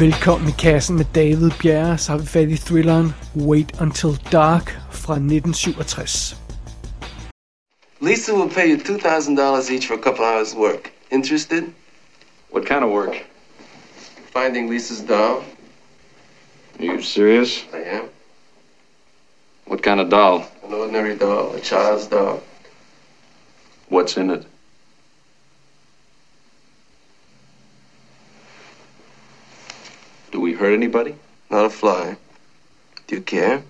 Velkommen i kassen med David Bjerre, så har vi fat i thrilleren Wait Until Dark fra 1967. Lisa will pay you $2,000 each for a couple hours work. Interested? What kind of work? Finding Lisa's doll? Are you serious? I am. What kind of doll? An ordinary doll, a child's doll. What's in it? Hurt anybody? Not a fly. Do you care?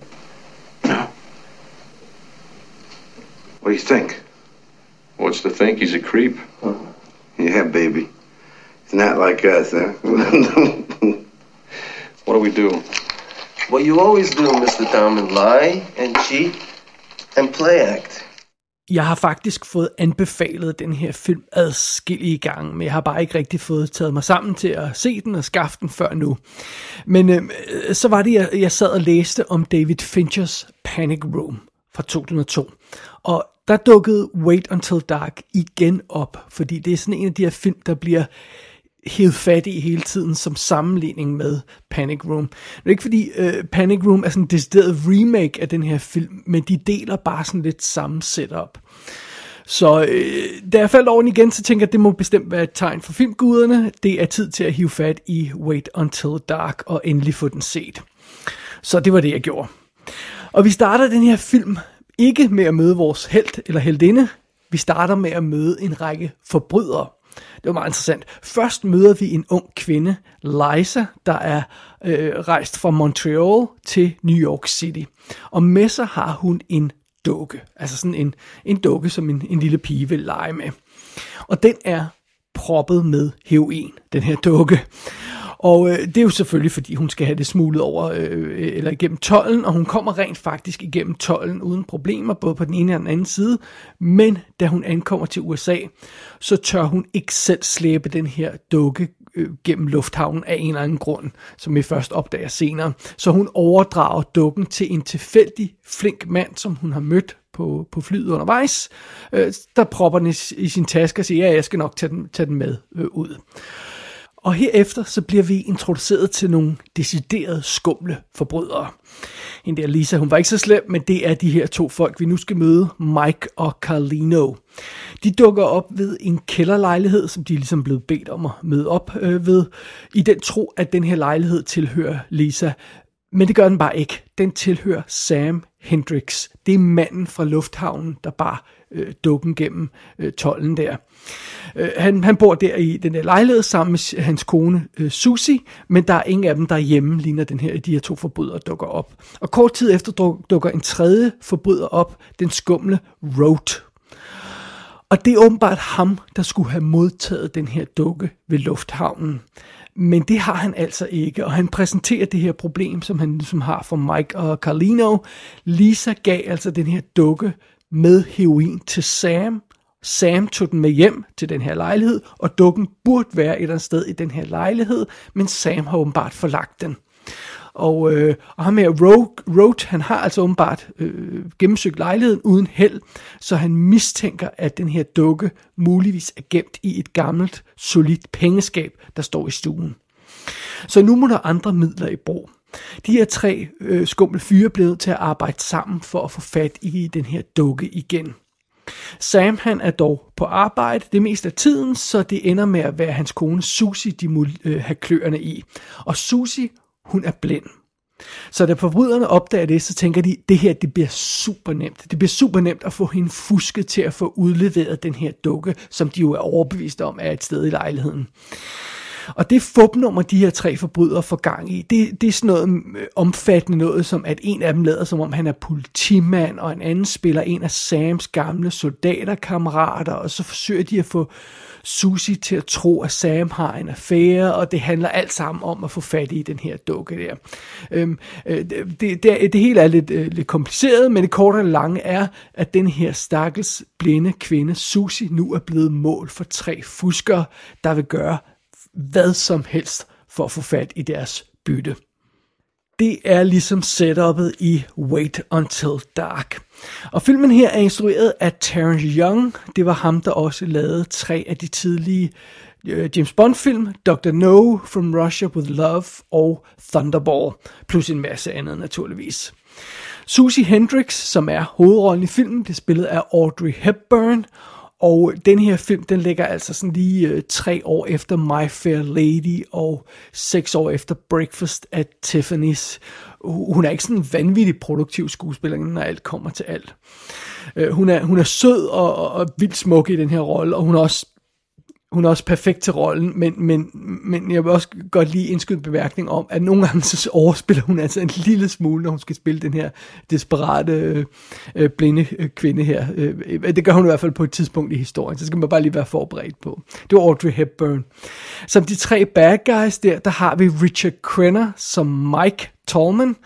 No. What do you think? What's to think? He's a creep. Uh-huh. Yeah, baby. It's not like us, huh? What do we do? What you always do, Mr. Diamond, lie and cheat and play act. Jeg har faktisk fået anbefalet den her film adskillige gange, men jeg har bare ikke rigtig fået taget mig sammen til at se den og skaffe den før nu. Men øhm, øh, så var det, jeg, jeg sad og læste om David Finchers Panic Room fra 2002. Og der dukkede Wait Until Dark igen op, fordi det er sådan en af de her film, der bliver hed fat i hele tiden som sammenligning med Panic Room. Det er ikke fordi øh, Panic Room er sådan en decideret remake af den her film, men de deler bare sådan lidt samme setup. Så øh, da jeg faldt over den igen, så tænker jeg, at det må bestemt være et tegn for filmguderne. Det er tid til at hive fat i Wait Until Dark og endelig få den set. Så det var det, jeg gjorde. Og vi starter den her film ikke med at møde vores held eller heldinde. Vi starter med at møde en række forbrydere. Det var meget interessant. Først møder vi en ung kvinde, Liza, der er øh, rejst fra Montreal til New York City. Og med sig har hun en dukke. Altså sådan en, en dukke, som en, en lille pige vil lege med. Og den er proppet med heroin, den her dukke. Og øh, det er jo selvfølgelig, fordi hun skal have det smuglet over øh, eller igennem tollen, og hun kommer rent faktisk igennem tollen uden problemer, både på den ene og den anden side. Men da hun ankommer til USA, så tør hun ikke selv slæbe den her dukke øh, gennem lufthavnen af en eller anden grund, som vi først opdager senere. Så hun overdrager dukken til en tilfældig, flink mand, som hun har mødt på, på flyet undervejs, øh, der propper den i, i sin taske og siger, ja, jeg skal nok tage den, tage den med øh, ud. Og herefter så bliver vi introduceret til nogle deciderede skumle forbrydere. En der Lisa, hun var ikke så slem, men det er de her to folk, vi nu skal møde, Mike og Carlino. De dukker op ved en kælderlejlighed, som de ligesom er ligesom blevet bedt om at møde op øh, ved, i den tro, at den her lejlighed tilhører Lisa. Men det gør den bare ikke. Den tilhører Sam Hendricks. Det er manden fra lufthavnen, der bare øh, dukken gennem øh, tollen der. Øh, han, han bor der i den der lejlighed sammen med hans kone øh, Susie, men der er ingen af dem, der er hjemme, lige når den her, de her to forbrydere dukker op. Og kort tid efter dukker en tredje forbryder op, den skumle Road. Og det er åbenbart ham, der skulle have modtaget den her dukke ved lufthavnen. Men det har han altså ikke, og han præsenterer det her problem, som han ligesom har for Mike og Carlino. Lisa gav altså den her dukke med heroin til Sam. Sam tog den med hjem til den her lejlighed, og dukken burde være et eller andet sted i den her lejlighed, men Sam har åbenbart forlagt den. Og, øh, og ham her, Rogue, Road, han har altså åbenbart øh, gennemsøgt lejligheden uden held, så han mistænker, at den her dukke muligvis er gemt i et gammelt, solidt pengeskab, der står i stuen. Så nu må der andre midler i brug. De her tre øh, skumle fyre blevet til at arbejde sammen for at få fat i den her dukke igen. Sam han er dog på arbejde det meste af tiden, så det ender med at være hans kone Susie, de må øh, have kløerne i. Og Susie, hun er blind. Så da forbryderne opdager det, så tænker de, det her det bliver super nemt. Det bliver super nemt at få hende fusket til at få udleveret den her dukke, som de jo er overbevist om er et sted i lejligheden. Og det fupnummer, de her tre forbrydere får gang i, det, det er sådan noget øh, omfattende noget, som at en af dem lader, som om han er politimand, og en anden spiller en af Sams gamle soldaterkammerater, og så forsøger de at få Susie til at tro, at Sam har en affære, og det handler alt sammen om at få fat i den her dukke der. Øhm, øh, det, det, det hele er lidt, øh, lidt kompliceret, men det korte og lange er, at den her stakkels blinde kvinde, Susie, nu er blevet mål for tre fuskere, der vil gøre hvad som helst for at få fat i deres bytte. Det er ligesom setupet i Wait Until Dark. Og filmen her er instrueret af Terrence Young. Det var ham, der også lavede tre af de tidlige øh, James Bond-film, Dr. No, From Russia with Love og Thunderball, plus en masse andet naturligvis. Susie Hendrix, som er hovedrollen i filmen, bliver spillet af Audrey Hepburn, og den her film, den ligger altså sådan lige øh, tre år efter My Fair Lady og seks år efter Breakfast at Tiffany's. Hun er ikke sådan en vanvittig produktiv skuespiller, når alt kommer til alt. Øh, hun, er, hun er sød og, og, og vildt smuk i den her rolle, og hun er også hun er også perfekt til rollen, men, men, men jeg vil også godt lige indskyde en bemærkning om, at nogle gange så overspiller hun altså en lille smule, når hun skal spille den her desperate øh, øh, blinde øh, kvinde her. Øh, det gør hun i hvert fald på et tidspunkt i historien, så skal man bare lige være forberedt på. Det var Audrey Hepburn. Som de tre bad guys der, der har vi Richard Crenna som Mike Tallman,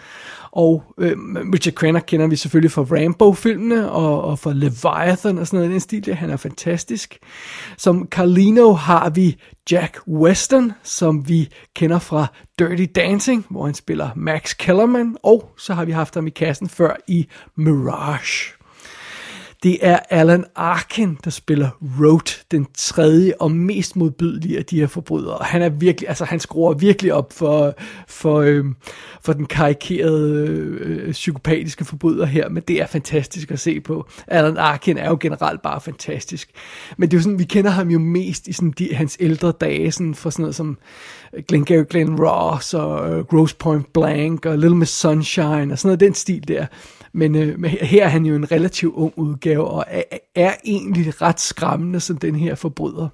og øh, Richard Crenna kender vi selvfølgelig fra Rambo-filmene og, og fra Leviathan og sådan noget i den stil. Han er fantastisk. Som Carlino har vi Jack Weston, som vi kender fra Dirty Dancing, hvor han spiller Max Kellerman. Og så har vi haft ham i kassen før i Mirage. Det er Alan Arkin, der spiller Road, den tredje og mest modbydelige af de her forbrydere. Han er virkelig, altså han skruer virkelig op for, for, øh, for den karikerede øh, øh, psykopatiske forbryder her, men det er fantastisk at se på. Alan Arkin er jo generelt bare fantastisk. Men det er jo sådan, vi kender ham jo mest i sådan de, hans ældre dage, sådan for sådan noget som øh, Glengarry Glen Ross og øh, Gross Point Blank og Little Miss Sunshine og sådan noget den stil der. Men øh, her er han jo en relativt ung udgave, og er, er egentlig ret skræmmende som den her forbryder.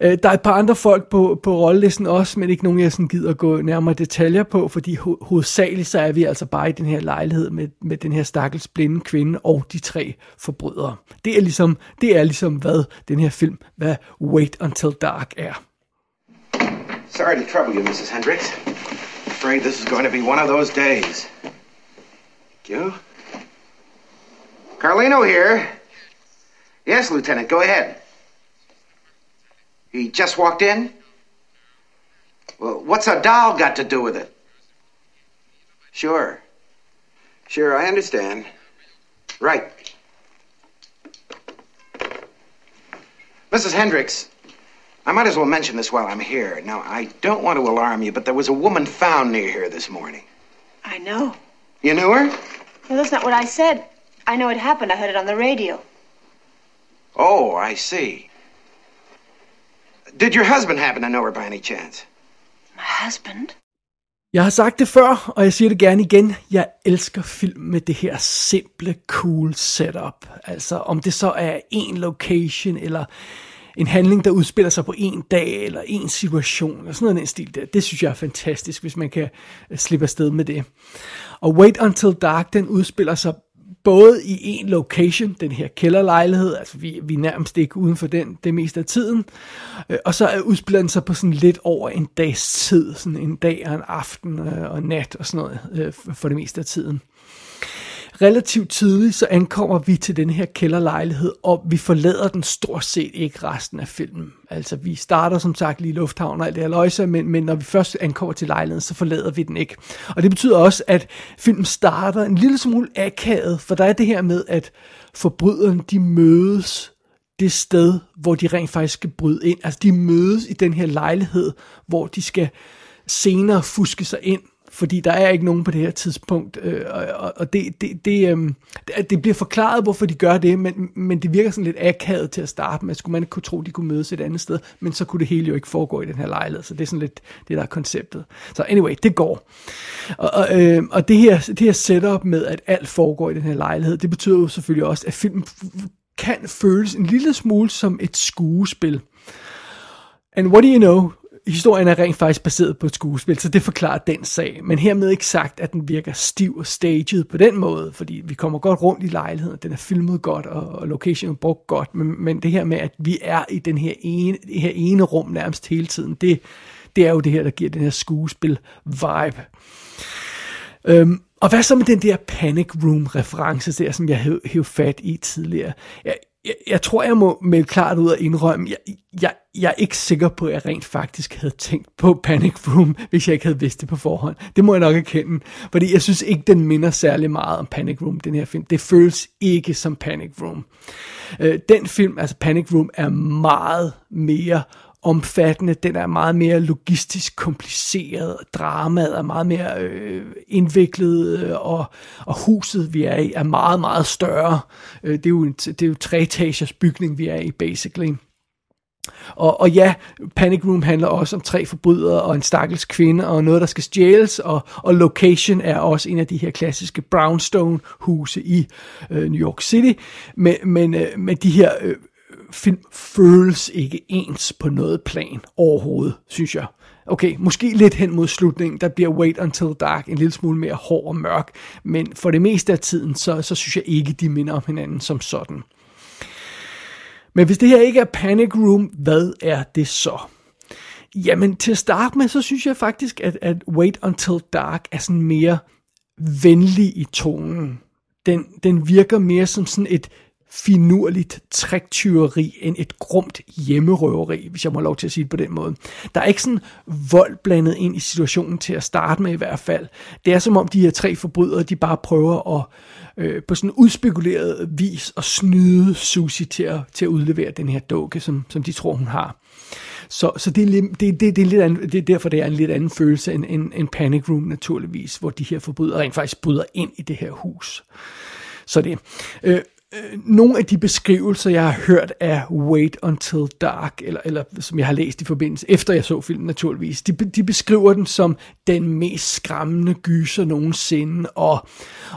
Øh, der er et par andre folk på, på rollelisten også, men ikke nogen, jeg sådan gider gå nærmere detaljer på, fordi ho- hovedsageligt så er vi altså bare i den her lejlighed med, med den her stakkels blinde kvinde og de tre forbrydere. Det er ligesom, det er ligesom hvad den her film, hvad Wait Until Dark er. Sorry to trouble you, Mrs. Hendricks. Afraid this is going to be one of those days. You? Carlino here. Yes, Lieutenant, go ahead. He just walked in? Well, what's a doll got to do with it? Sure. Sure, I understand. Right. Mrs. Hendricks, I might as well mention this while I'm here. Now, I don't want to alarm you, but there was a woman found near here this morning. I know. You knew her? No, that's not what I said. I know it happened. I heard it on the radio. Oh, I see. Did your husband happen to know her by any chance? My husband? Jeg har sagt det før, og jeg siger det gerne igen. Jeg elsker film med det her simple, cool setup. Altså om det så er en location, eller en handling, der udspiller sig på en dag, eller en situation, eller sådan noget den stil der. Det synes jeg er fantastisk, hvis man kan øh, slippe afsted med det. Og Wait Until Dark, den udspiller sig både i en location, den her kælderlejlighed, altså vi, vi er nærmest ikke uden for den det meste af tiden, øh, og så udspiller den sig på sådan lidt over en dags tid, sådan en dag og en aften øh, og nat og sådan noget for det meste af tiden. Relativt tidligt så ankommer vi til den her kælderlejlighed, og vi forlader den stort set ikke resten af filmen. Altså vi starter som sagt lige i lufthavnen og alt det her løjse, men, men når vi først ankommer til lejligheden, så forlader vi den ikke. Og det betyder også, at filmen starter en lille smule akavet, for der er det her med, at forbryderne de mødes det sted, hvor de rent faktisk skal bryde ind. Altså de mødes i den her lejlighed, hvor de skal senere fuske sig ind fordi der er ikke nogen på det her tidspunkt, øh, og, og det, det, det, øh, det bliver forklaret, hvorfor de gør det, men, men det virker sådan lidt akavet til at starte med. Skulle man ikke kunne tro, de kunne mødes et andet sted, men så kunne det hele jo ikke foregå i den her lejlighed, så det er sådan lidt det, der er konceptet. Så anyway, det går. Og, og, øh, og det, her, det her setup med, at alt foregår i den her lejlighed, det betyder jo selvfølgelig også, at filmen kan føles en lille smule som et skuespil. And what do you know? Historien er rent faktisk baseret på et skuespil, så det forklarer den sag. Men hermed ikke sagt, at den virker stiv og staged på den måde, fordi vi kommer godt rundt i lejligheden, den er filmet godt, og, og locationen er brugt godt, men, men det her med, at vi er i den her ene, det her ene rum nærmest hele tiden, det, det er jo det her, der giver den her skuespil-vibe. Øhm, og hvad så med den der Panic Room-reference der, som jeg hævde fat i tidligere? Jeg, jeg, jeg tror, jeg må melde klart ud og indrømme, jeg, jeg, jeg er ikke sikker på, at jeg rent faktisk havde tænkt på Panic Room, hvis jeg ikke havde vidst det på forhånd. Det må jeg nok erkende, fordi jeg synes ikke, den minder særlig meget om Panic Room, den her film. Det føles ikke som Panic Room. Øh, den film, altså Panic Room, er meget mere omfattende, den er meget mere logistisk kompliceret, dramaet er meget mere øh, indviklet, øh, og, og huset, vi er i, er meget, meget større. Øh, det, er jo en, det er jo tre etagers bygning, vi er i, basically. Og, og ja, Panic Room handler også om tre forbrydere og en stakkels kvinde og noget, der skal stjæles, og, og location er også en af de her klassiske brownstone-huse i øh, New York City, men, men, øh, men de her øh, film føles ikke ens på noget plan overhovedet, synes jeg. Okay, måske lidt hen mod slutningen, der bliver Wait Until Dark en lille smule mere hård og mørk, men for det meste af tiden, så, så synes jeg ikke, de minder om hinanden som sådan. Men hvis det her ikke er Panic Room, hvad er det så? Jamen til at starte med, så synes jeg faktisk, at, at Wait Until Dark er sådan mere venlig i tonen. Den, den virker mere som sådan et finurligt træktyveri end et grumt hjemmerøveri, hvis jeg må lov til at sige det på den måde. Der er ikke sådan vold blandet ind i situationen til at starte med i hvert fald. Det er som om de her tre forbrydere, de bare prøver at øh, på sådan udspekuleret vis at snyde Susie til at, til at udlevere den her dukke, som, som de tror, hun har. Så, så det, er, det, det, det, er lidt anden, det er derfor, det er en lidt anden følelse end, end, end Panic Room naturligvis, hvor de her forbrydere rent faktisk bryder ind i det her hus. Så det. Øh, øh, nogle af de beskrivelser, jeg har hørt af Wait Until Dark, eller, eller som jeg har læst i forbindelse, efter jeg så filmen naturligvis, de, de beskriver den som den mest skræmmende gyser nogensinde, og,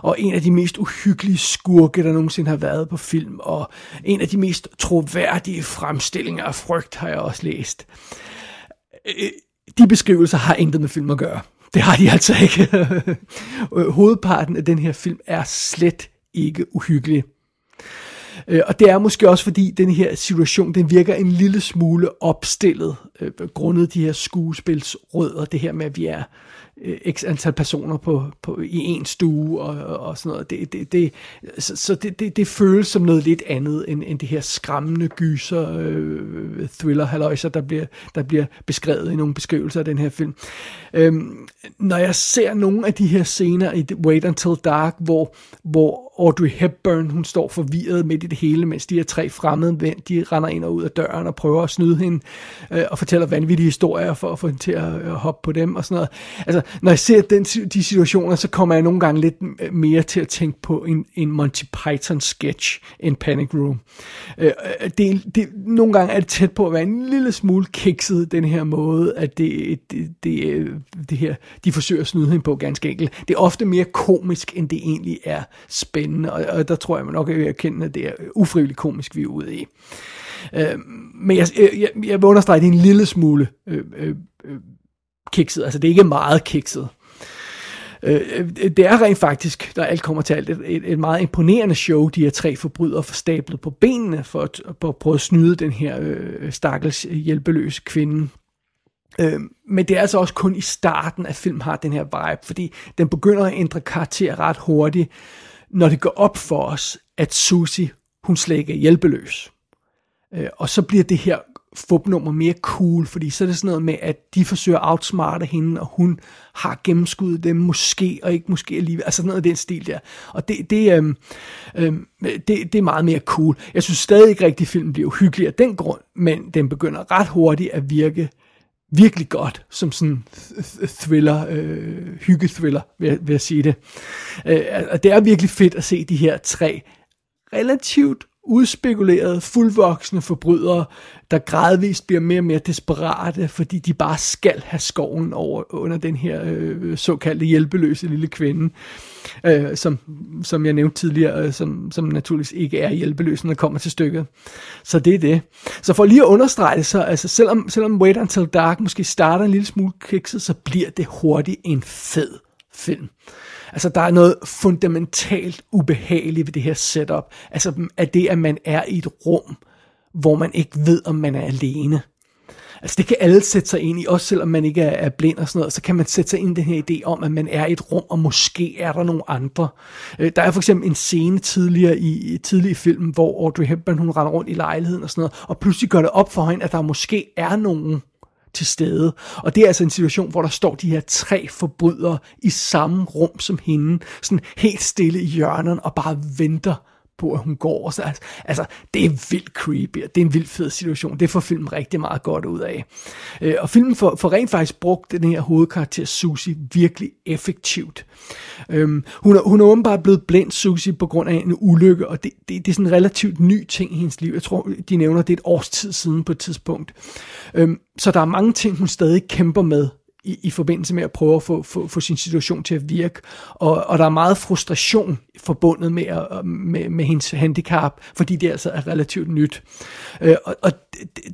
og en af de mest uhyggelige skurke, der nogensinde har været på film, og en af de mest troværdige fremstillinger af frygt, har jeg også læst. Øh, de beskrivelser har intet med film at gøre. Det har de altså ikke. Øh, hovedparten af den her film er slet ikke uhyggelig. Øh, og det er måske også fordi den her situation, den virker en lille smule opstillet, øh, grundet de her skuespilsrødder, det her med, at vi er Øh, x antal personer på, på, i en stue og, og sådan noget. Det, det, det, så så det, det, det føles som noget lidt andet end, end det her skræmmende gyser øh, thriller halløjser, der bliver, der bliver beskrevet i nogle beskrivelser af den her film. Øhm, når jeg ser nogle af de her scener i Wait Until Dark, hvor, hvor Audrey Hepburn, hun står forvirret midt i det hele, mens de her tre fremmede mænd, de render ind og ud af døren og prøver at snyde hende øh, og fortæller vanvittige historier for at få hende til at øh, hoppe på dem og sådan noget. Altså, når jeg ser den, de situationer, så kommer jeg nogle gange lidt øh, mere til at tænke på en, en Monty Python sketch end Panic Room. Øh, øh, det, det, nogle gange er det tæt på at være en lille smule kikset, den her måde, at det, det, det, øh, det her, de forsøger at snyde hende på ganske enkelt. Det er ofte mere komisk, end det egentlig er spændende, og, og der tror jeg nok, at jeg erkender, at det er ufrivilligt komisk, vi er ude i. Øh, men jeg, jeg, jeg vil understrege, at det er en lille smule øh, øh, kikset. Altså, det er ikke meget kikset. Øh, øh det er rent faktisk, der alt kommer til alt, et, et, et meget imponerende show, de her tre forbrydere får stablet på benene for at, for at prøve at snyde den her øh, stakkels hjælpeløse kvinde. Øh, men det er altså også kun i starten, at film har den her vibe, fordi den begynder at ændre karakter ret hurtigt, når det går op for os, at Susie, hun slet ikke er hjælpeløs. Øh, og så bliver det her fupnummer mere cool, fordi så er det sådan noget med, at de forsøger at outsmarte hende, og hun har gennemskuddet dem måske, og ikke måske alligevel, altså sådan noget af den stil der. Og det, det, øhm, øhm, det, det er meget mere cool. Jeg synes stadig ikke rigtig, at filmen bliver uhyggelig af den grund, men den begynder ret hurtigt at virke virkelig godt, som sådan thriller, øh, hyggethriller, vil, vil jeg sige det. Øh, og det er virkelig fedt at se de her tre relativt udspekulerede, fuldvoksne forbrydere, der gradvist bliver mere og mere desperate, fordi de bare skal have skoven over under den her øh, såkaldte hjælpeløse lille kvinde, øh, som, som jeg nævnte tidligere, øh, som, som naturligvis ikke er hjælpeløs, når kommer til stykket. Så det er det. Så for lige at understrege det, så altså, selvom, selvom Wait Until Dark måske starter en lille smule kikset, så bliver det hurtigt en fed film. Altså, der er noget fundamentalt ubehageligt ved det her setup. Altså, at det, at man er i et rum, hvor man ikke ved, om man er alene. Altså det kan alle sætte sig ind i, også selvom man ikke er, er blind og sådan noget, så kan man sætte sig ind i den her idé om, at man er i et rum, og måske er der nogle andre. Øh, der er for eksempel en scene tidligere i, tidligere i filmen, hvor Audrey Hepburn, hun render rundt i lejligheden og sådan noget, og pludselig gør det op for hende, at der måske er nogen til stede. Og det er altså en situation, hvor der står de her tre forbrydere i samme rum som hende, sådan helt stille i hjørnet og bare venter på, at hun går. Og så, altså, altså, det er vildt creepy, og det er en vildt fed situation. Det får filmen rigtig meget godt ud af. Øh, og filmen får, får rent faktisk brugt den her hovedkarakter, Susie, virkelig effektivt. Øhm, hun, er, hun er åbenbart blevet blind, Susie, på grund af en ulykke, og det, det, det er sådan en relativt ny ting i hendes liv. Jeg tror, de nævner, det er et års tid siden på et tidspunkt. Øhm, så der er mange ting, hun stadig kæmper med i, i forbindelse med at prøve at få, få, få sin situation til at virke. Og, og der er meget frustration forbundet med, at, øh, med, med hendes handicap, fordi det altså er relativt nyt. Øh, og, og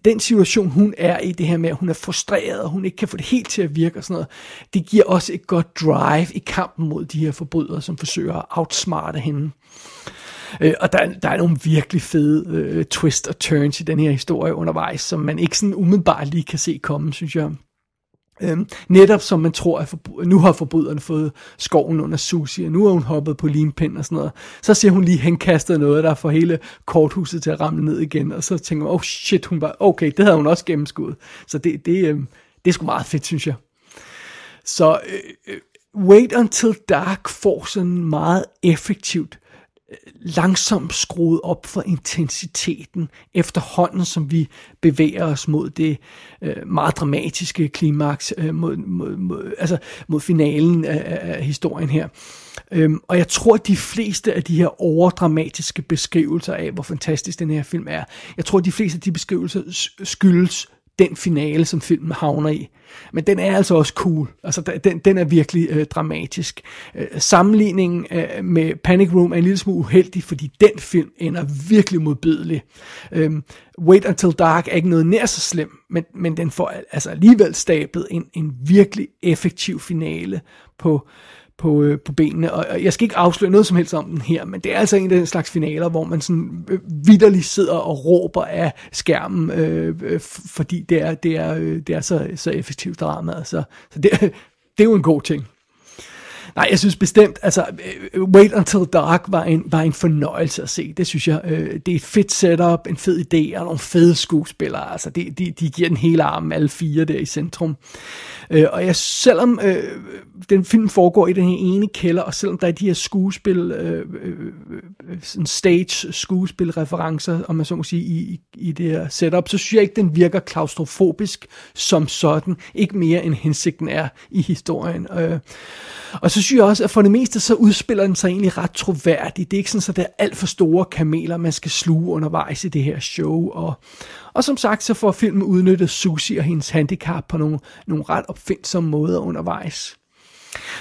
den situation, hun er i, det her med, at hun er frustreret, og hun ikke kan få det helt til at virke og sådan noget, det giver også et godt drive i kampen mod de her forbrydere, som forsøger at outsmarte hende. Øh, og der, der er nogle virkelig fede øh, twist og turns i den her historie undervejs, som man ikke sådan umiddelbart lige kan se komme, synes jeg. Øhm, netop som man tror, at nu har forbryderne fået skoven under Susie, og nu er hun hoppet på limpind og sådan noget. Så ser hun lige henkastet noget, der får hele korthuset til at ramle ned igen, og så tænker man, oh shit, hun var, okay, det havde hun også gennemskuddet. Så det, det, øhm, det er sgu meget fedt, synes jeg. Så øh, øh Wait Until Dark får sådan meget effektivt langsomt skruet op for intensiteten efterhånden, som vi bevæger os mod det øh, meget dramatiske klimaks, øh, mod, mod, mod, altså mod finalen af, af historien her. Øhm, og jeg tror, at de fleste af de her overdramatiske beskrivelser af, hvor fantastisk den her film er, jeg tror, at de fleste af de beskrivelser skyldes den finale, som filmen havner i. Men den er altså også cool. Altså, den, den er virkelig øh, dramatisk. Øh, sammenligningen øh, med Panic Room er en lille smule uheldig, fordi den film ender virkelig modbydelig. Øh, Wait Until Dark er ikke noget nær så slem, men, men den får altså alligevel stablet en, en virkelig effektiv finale på, på, øh, på benene, og jeg skal ikke afsløre noget som helst om den her, men det er altså en af den slags finaler, hvor man sådan øh, vidderligt sidder og råber af skærmen, øh, øh, fordi det er, det er, øh, det er så, så effektivt drama, så, så det, det er jo en god ting. Nej, jeg synes bestemt, altså øh, øh, Wait Until Dark var en, var en fornøjelse at se. Det synes jeg, øh, det er et fedt setup, en fed idé og nogle fede skuespillere. Altså, de, de, de giver den hele armen, alle fire der i centrum. Øh, og jeg, selvom øh, den film foregår i den her ene kælder, og selvom der er de her skuespil, øh, øh, øh sådan stage skuespilreferencer, om man så må sige, i, i det her setup, så synes jeg ikke, den virker klaustrofobisk som sådan. Ikke mere end hensigten er i historien. Øh, og så synes jeg også, at for det meste, så udspiller den sig egentlig ret troværdigt. Det er ikke sådan, at der er alt for store kameler, man skal sluge undervejs i det her show. Og, og som sagt, så får filmen udnyttet Susie og hendes handicap på nogle, nogle ret opfindsomme måder undervejs.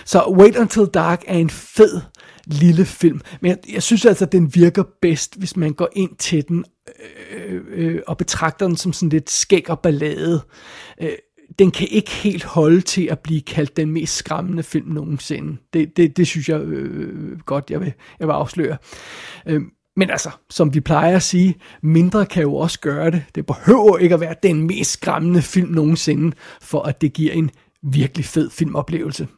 Så Wait Until Dark er en fed lille film, men jeg, jeg synes altså, at den virker bedst, hvis man går ind til den øh, øh, øh, og betragter den som sådan lidt skæg og ballade. Øh, den kan ikke helt holde til at blive kaldt den mest skræmmende film nogensinde. Det, det, det synes jeg øh, godt, jeg vil, jeg vil afsløre. Øh, men altså, som vi plejer at sige, mindre kan jo også gøre det. Det behøver ikke at være den mest skræmmende film nogensinde, for at det giver en virkelig fed filmoplevelse.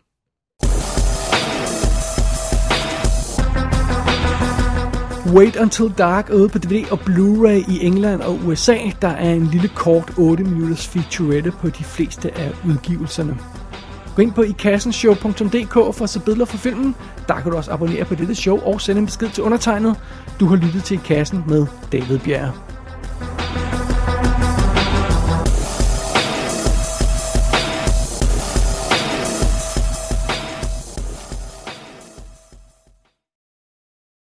Wait Until Dark ude på DVD og Blu-ray i England og USA. Der er en lille kort 8 minutters featurette på de fleste af udgivelserne. Gå ind på ikassenshow.dk for at se billeder fra filmen. Der kan du også abonnere på dette show og sende en besked til undertegnet. Du har lyttet til I Kassen med David Bjerre.